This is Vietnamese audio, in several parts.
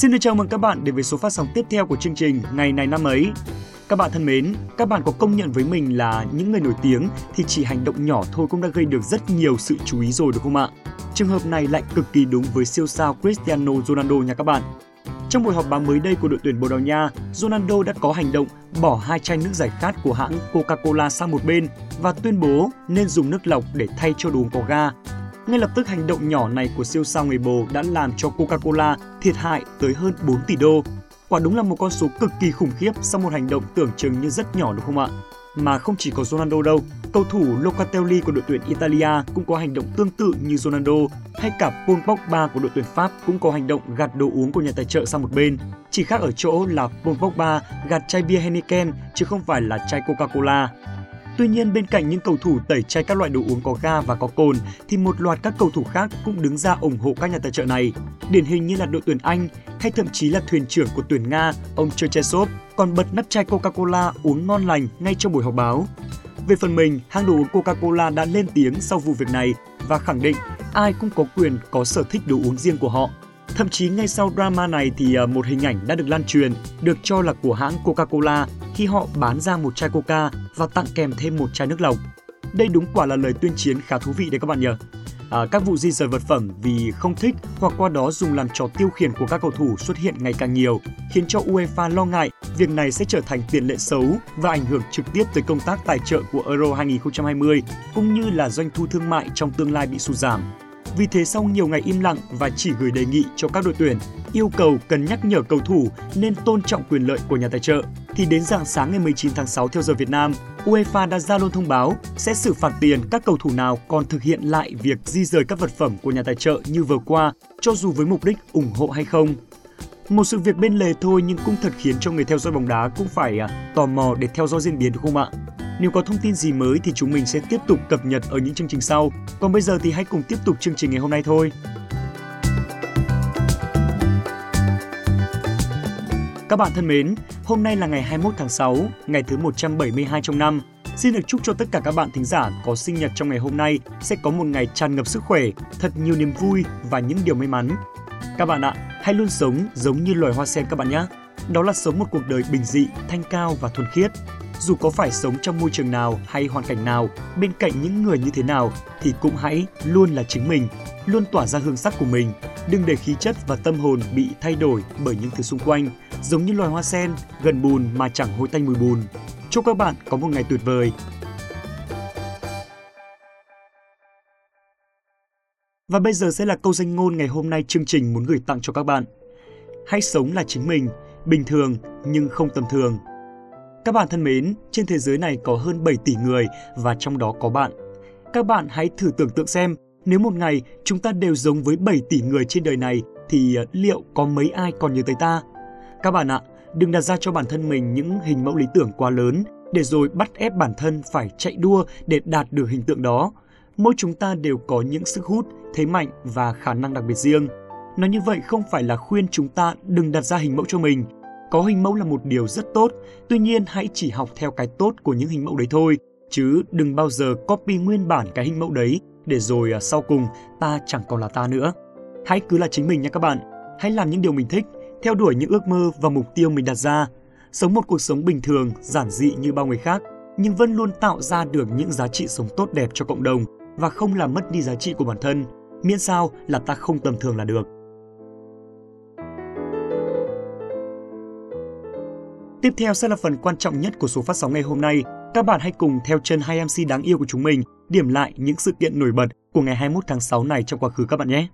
Xin được chào mừng các bạn đến với số phát sóng tiếp theo của chương trình Ngày này năm ấy. Các bạn thân mến, các bạn có công nhận với mình là những người nổi tiếng thì chỉ hành động nhỏ thôi cũng đã gây được rất nhiều sự chú ý rồi đúng không ạ? Trường hợp này lại cực kỳ đúng với siêu sao Cristiano Ronaldo nha các bạn. Trong buổi họp báo mới đây của đội tuyển Bồ Đào Nha, Ronaldo đã có hành động bỏ hai chai nước giải khát của hãng Coca-Cola sang một bên và tuyên bố nên dùng nước lọc để thay cho đồ uống có ga. Ngay lập tức hành động nhỏ này của siêu sao người Bồ đã làm cho Coca-Cola thiệt hại tới hơn 4 tỷ đô. Quả đúng là một con số cực kỳ khủng khiếp sau một hành động tưởng chừng như rất nhỏ đúng không ạ? Mà không chỉ có Ronaldo đâu, cầu thủ Locatelli của đội tuyển Italia cũng có hành động tương tự như Ronaldo, hay cả Paul Pogba của đội tuyển Pháp cũng có hành động gạt đồ uống của nhà tài trợ sang một bên. Chỉ khác ở chỗ là Paul Pogba gạt chai bia Heineken chứ không phải là chai Coca-Cola. Tuy nhiên bên cạnh những cầu thủ tẩy chay các loại đồ uống có ga và có cồn thì một loạt các cầu thủ khác cũng đứng ra ủng hộ các nhà tài trợ này. Điển hình như là đội tuyển Anh hay thậm chí là thuyền trưởng của tuyển Nga, ông Cherchesov còn bật nắp chai Coca-Cola uống ngon lành ngay trong buổi họp báo. Về phần mình, hãng đồ uống Coca-Cola đã lên tiếng sau vụ việc này và khẳng định ai cũng có quyền có sở thích đồ uống riêng của họ. Thậm chí ngay sau drama này thì à, một hình ảnh đã được lan truyền được cho là của hãng Coca-Cola khi họ bán ra một chai Coca và tặng kèm thêm một chai nước lọc. Đây đúng quả là lời tuyên chiến khá thú vị đấy các bạn nhỉ. À, các vụ di rời vật phẩm vì không thích hoặc qua đó dùng làm trò tiêu khiển của các cầu thủ xuất hiện ngày càng nhiều, khiến cho UEFA lo ngại việc này sẽ trở thành tiền lệ xấu và ảnh hưởng trực tiếp tới công tác tài trợ của Euro 2020 cũng như là doanh thu thương mại trong tương lai bị sụt giảm. Vì thế sau nhiều ngày im lặng và chỉ gửi đề nghị cho các đội tuyển yêu cầu cần nhắc nhở cầu thủ nên tôn trọng quyền lợi của nhà tài trợ, thì đến dạng sáng ngày 19 tháng 6 theo giờ Việt Nam, UEFA đã ra luôn thông báo sẽ xử phạt tiền các cầu thủ nào còn thực hiện lại việc di rời các vật phẩm của nhà tài trợ như vừa qua, cho dù với mục đích ủng hộ hay không. Một sự việc bên lề thôi nhưng cũng thật khiến cho người theo dõi bóng đá cũng phải à, tò mò để theo dõi diễn biến đúng không ạ? Nếu có thông tin gì mới thì chúng mình sẽ tiếp tục cập nhật ở những chương trình sau. Còn bây giờ thì hãy cùng tiếp tục chương trình ngày hôm nay thôi. Các bạn thân mến, hôm nay là ngày 21 tháng 6, ngày thứ 172 trong năm. Xin được chúc cho tất cả các bạn thính giả có sinh nhật trong ngày hôm nay sẽ có một ngày tràn ngập sức khỏe, thật nhiều niềm vui và những điều may mắn. Các bạn ạ, hãy luôn sống giống như loài hoa sen các bạn nhé. Đó là sống một cuộc đời bình dị, thanh cao và thuần khiết. Dù có phải sống trong môi trường nào hay hoàn cảnh nào, bên cạnh những người như thế nào thì cũng hãy luôn là chính mình, luôn tỏa ra hương sắc của mình. Đừng để khí chất và tâm hồn bị thay đổi bởi những thứ xung quanh, giống như loài hoa sen, gần bùn mà chẳng hôi tanh mùi bùn. Chúc các bạn có một ngày tuyệt vời. Và bây giờ sẽ là câu danh ngôn ngày hôm nay chương trình muốn gửi tặng cho các bạn. Hãy sống là chính mình, bình thường nhưng không tầm thường. Các bạn thân mến, trên thế giới này có hơn 7 tỷ người và trong đó có bạn. Các bạn hãy thử tưởng tượng xem, nếu một ngày chúng ta đều giống với 7 tỷ người trên đời này thì ờ, liệu có mấy ai còn nhớ tới ta? Các bạn ạ, đừng đặt ra cho bản thân mình những hình mẫu lý tưởng quá lớn để rồi bắt ép bản thân phải chạy đua để đạt được hình tượng đó. Mỗi chúng ta đều có những sức hút, thế mạnh và khả năng đặc biệt riêng. Nói như vậy không phải là khuyên chúng ta đừng đặt ra hình mẫu cho mình. Có hình mẫu là một điều rất tốt, tuy nhiên hãy chỉ học theo cái tốt của những hình mẫu đấy thôi, chứ đừng bao giờ copy nguyên bản cái hình mẫu đấy để rồi à, sau cùng ta chẳng còn là ta nữa. Hãy cứ là chính mình nha các bạn. Hãy làm những điều mình thích, theo đuổi những ước mơ và mục tiêu mình đặt ra, sống một cuộc sống bình thường, giản dị như bao người khác, nhưng vẫn luôn tạo ra được những giá trị sống tốt đẹp cho cộng đồng và không làm mất đi giá trị của bản thân, miễn sao là ta không tầm thường là được. Tiếp theo sẽ là phần quan trọng nhất của số phát sóng ngày hôm nay. Các bạn hãy cùng theo chân hai MC đáng yêu của chúng mình, điểm lại những sự kiện nổi bật của ngày 21 tháng 6 này trong quá khứ các bạn nhé.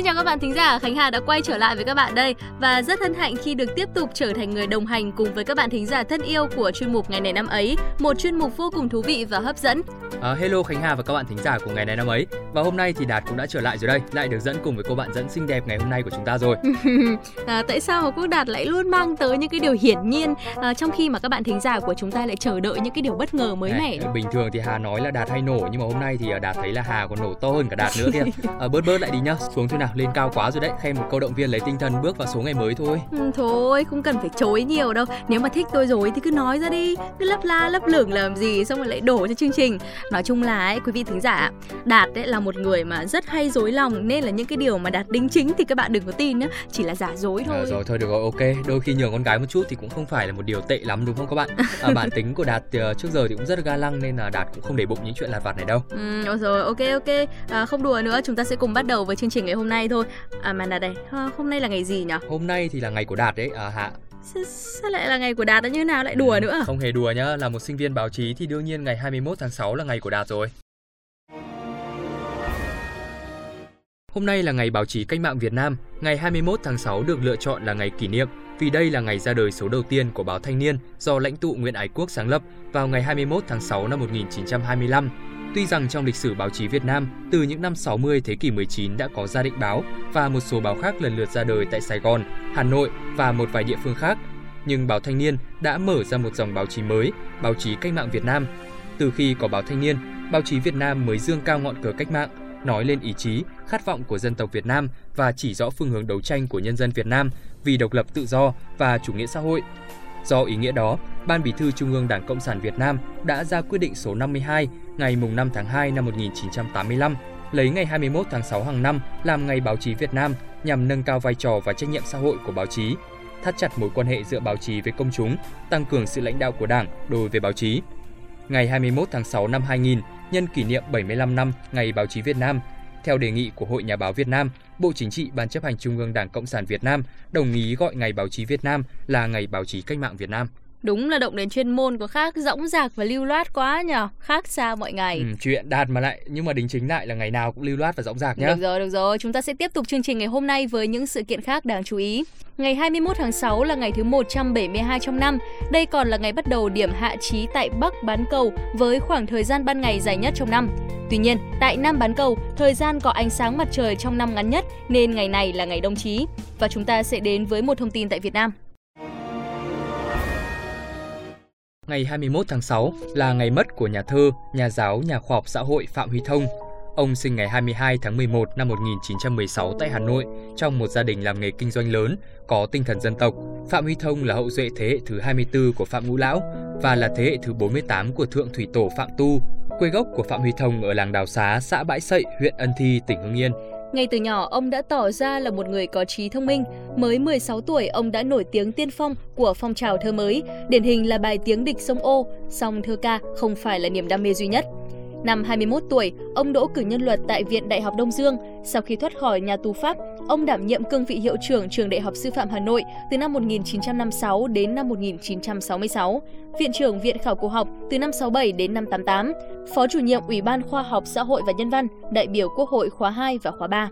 Xin chào các bạn thính giả, Khánh Hà đã quay trở lại với các bạn đây và rất hân hạnh khi được tiếp tục trở thành người đồng hành cùng với các bạn thính giả thân yêu của chuyên mục ngày này năm ấy, một chuyên mục vô cùng thú vị và hấp dẫn. Uh, hello Khánh Hà và các bạn thính giả của ngày này năm ấy và hôm nay thì Đạt cũng đã trở lại rồi đây, lại được dẫn cùng với cô bạn dẫn xinh đẹp ngày hôm nay của chúng ta rồi. à, tại sao mà Quốc Đạt lại luôn mang tới những cái điều hiển nhiên à, trong khi mà các bạn thính giả của chúng ta lại chờ đợi những cái điều bất ngờ mới mẻ? Bình thường thì Hà nói là Đạt hay nổ nhưng mà hôm nay thì Đạt thấy là Hà còn nổ to hơn cả Đạt nữa kia. À, bớt bớt lại đi nhá, xuống thôi nào. Lên cao quá rồi đấy. Khen một câu động viên lấy tinh thần bước vào số ngày mới thôi. Ừ, thôi, không cần phải chối nhiều đâu. Nếu mà thích tôi rồi thì cứ nói ra đi, cứ lấp la lấp lửng làm gì xong rồi lại đổ cho chương trình. Nói chung là ấy, quý vị thính giả, Đạt ấy là một người mà rất hay dối lòng nên là những cái điều mà Đạt đính chính thì các bạn đừng có tin nhá, chỉ là giả dối thôi. À, rồi thôi được rồi, ok. Đôi khi nhường con gái một chút thì cũng không phải là một điều tệ lắm đúng không các bạn? À, bản tính của Đạt uh, trước giờ thì cũng rất ga lăng nên là Đạt cũng không để bụng những chuyện lặt vặt này đâu. Ừ, rồi, ok ok. À, không đùa nữa, chúng ta sẽ cùng bắt đầu với chương trình ngày hôm nay thôi. À mà Đạt đây, hôm nay là ngày gì nhỉ? Hôm nay thì là ngày của Đạt đấy, à hạ Sao, sao lại là ngày của Đạt nó như nào lại đùa ừ, nữa Không hề đùa nhá, là một sinh viên báo chí thì đương nhiên ngày 21 tháng 6 là ngày của Đạt rồi. Hôm nay là ngày báo chí cách mạng Việt Nam, ngày 21 tháng 6 được lựa chọn là ngày kỷ niệm vì đây là ngày ra đời số đầu tiên của báo Thanh niên do lãnh tụ Nguyễn Ái Quốc sáng lập vào ngày 21 tháng 6 năm 1925. Tuy rằng trong lịch sử báo chí Việt Nam, từ những năm 60 thế kỷ 19 đã có gia định báo và một số báo khác lần lượt ra đời tại Sài Gòn, Hà Nội và một vài địa phương khác, nhưng báo Thanh niên đã mở ra một dòng báo chí mới, báo chí cách mạng Việt Nam. Từ khi có báo Thanh niên, báo chí Việt Nam mới dương cao ngọn cờ cách mạng, nói lên ý chí, khát vọng của dân tộc Việt Nam và chỉ rõ phương hướng đấu tranh của nhân dân Việt Nam vì độc lập tự do và chủ nghĩa xã hội. Do ý nghĩa đó, Ban Bí thư Trung ương Đảng Cộng sản Việt Nam đã ra quyết định số 52 ngày 5 tháng 2 năm 1985 lấy ngày 21 tháng 6 hàng năm làm ngày báo chí Việt Nam nhằm nâng cao vai trò và trách nhiệm xã hội của báo chí, thắt chặt mối quan hệ giữa báo chí với công chúng, tăng cường sự lãnh đạo của Đảng đối với báo chí. Ngày 21 tháng 6 năm 2000, nhân kỷ niệm 75 năm Ngày báo chí Việt Nam, theo đề nghị của Hội Nhà báo Việt Nam, Bộ Chính trị Ban chấp hành Trung ương Đảng Cộng sản Việt Nam đồng ý gọi Ngày báo chí Việt Nam là Ngày báo chí cách mạng Việt Nam. Đúng là động đến chuyên môn có khác rỗng rạc và lưu loát quá nhở Khác xa mọi ngày ừ, Chuyện đạt mà lại Nhưng mà đính chính lại là ngày nào cũng lưu loát và rỗng rạc nhá Được rồi, được rồi Chúng ta sẽ tiếp tục chương trình ngày hôm nay với những sự kiện khác đáng chú ý Ngày 21 tháng 6 là ngày thứ 172 trong năm. Đây còn là ngày bắt đầu điểm hạ trí tại Bắc bán cầu với khoảng thời gian ban ngày dài nhất trong năm. Tuy nhiên, tại Nam bán cầu, thời gian có ánh sáng mặt trời trong năm ngắn nhất nên ngày này là ngày đông chí. Và chúng ta sẽ đến với một thông tin tại Việt Nam. Ngày 21 tháng 6 là ngày mất của nhà thơ, nhà giáo, nhà khoa học xã hội Phạm Huy Thông. Ông sinh ngày 22 tháng 11 năm 1916 tại Hà Nội trong một gia đình làm nghề kinh doanh lớn, có tinh thần dân tộc. Phạm Huy Thông là hậu duệ thế hệ thứ 24 của Phạm Ngũ Lão và là thế hệ thứ 48 của Thượng Thủy Tổ Phạm Tu. Quê gốc của Phạm Huy Thông ở làng Đào Xá, xã Bãi Sậy, huyện Ân Thi, tỉnh Hưng Yên. Ngay từ nhỏ, ông đã tỏ ra là một người có trí thông minh. Mới 16 tuổi, ông đã nổi tiếng tiên phong của phong trào thơ mới, điển hình là bài tiếng địch sông Ô, song thơ ca không phải là niềm đam mê duy nhất. Năm 21 tuổi, ông đỗ cử nhân luật tại Viện Đại học Đông Dương. Sau khi thoát khỏi nhà tù Pháp, ông đảm nhiệm cương vị hiệu trưởng trường Đại học Sư phạm Hà Nội từ năm 1956 đến năm 1966, viện trưởng Viện Khảo cổ học từ năm 67 đến năm 88, phó chủ nhiệm Ủy ban Khoa học Xã hội và Nhân văn, đại biểu Quốc hội khóa 2 và khóa 3.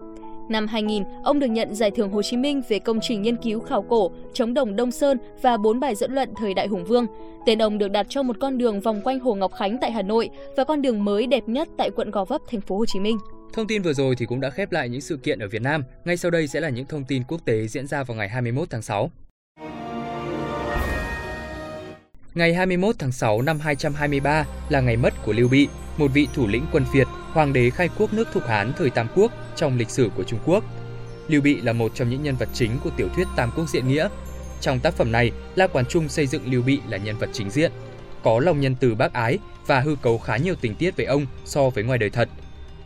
Năm 2000, ông được nhận Giải thưởng Hồ Chí Minh về công trình nghiên cứu khảo cổ, chống đồng Đông Sơn và bốn bài dẫn luận thời đại Hùng Vương. Tên ông được đặt cho một con đường vòng quanh Hồ Ngọc Khánh tại Hà Nội và con đường mới đẹp nhất tại quận Gò Vấp, thành phố Hồ Chí Minh. Thông tin vừa rồi thì cũng đã khép lại những sự kiện ở Việt Nam. Ngay sau đây sẽ là những thông tin quốc tế diễn ra vào ngày 21 tháng 6. Ngày 21 tháng 6 năm 223 là ngày mất của Lưu Bị, một vị thủ lĩnh quân Việt, hoàng đế khai quốc nước Thục Hán thời Tam Quốc trong lịch sử của Trung Quốc. Lưu Bị là một trong những nhân vật chính của tiểu thuyết Tam Quốc diễn nghĩa. Trong tác phẩm này, La Quán Trung xây dựng Lưu Bị là nhân vật chính diện, có lòng nhân từ bác ái và hư cấu khá nhiều tình tiết về ông so với ngoài đời thật.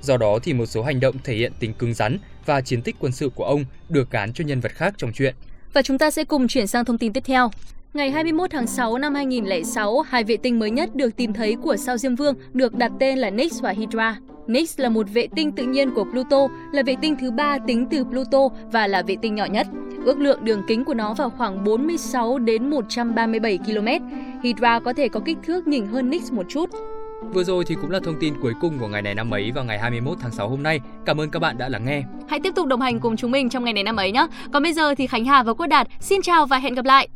Do đó thì một số hành động thể hiện tính cứng rắn và chiến tích quân sự của ông được gán cho nhân vật khác trong truyện. Và chúng ta sẽ cùng chuyển sang thông tin tiếp theo. Ngày 21 tháng 6 năm 2006, hai vệ tinh mới nhất được tìm thấy của sao Diêm Vương được đặt tên là Nix và Hydra. Nix là một vệ tinh tự nhiên của Pluto, là vệ tinh thứ ba tính từ Pluto và là vệ tinh nhỏ nhất. Ước lượng đường kính của nó vào khoảng 46 đến 137 km. Hydra có thể có kích thước nhỉnh hơn Nix một chút. Vừa rồi thì cũng là thông tin cuối cùng của ngày này năm ấy vào ngày 21 tháng 6 hôm nay. Cảm ơn các bạn đã lắng nghe. Hãy tiếp tục đồng hành cùng chúng mình trong ngày này năm ấy nhé. Còn bây giờ thì Khánh Hà và Quốc Đạt xin chào và hẹn gặp lại.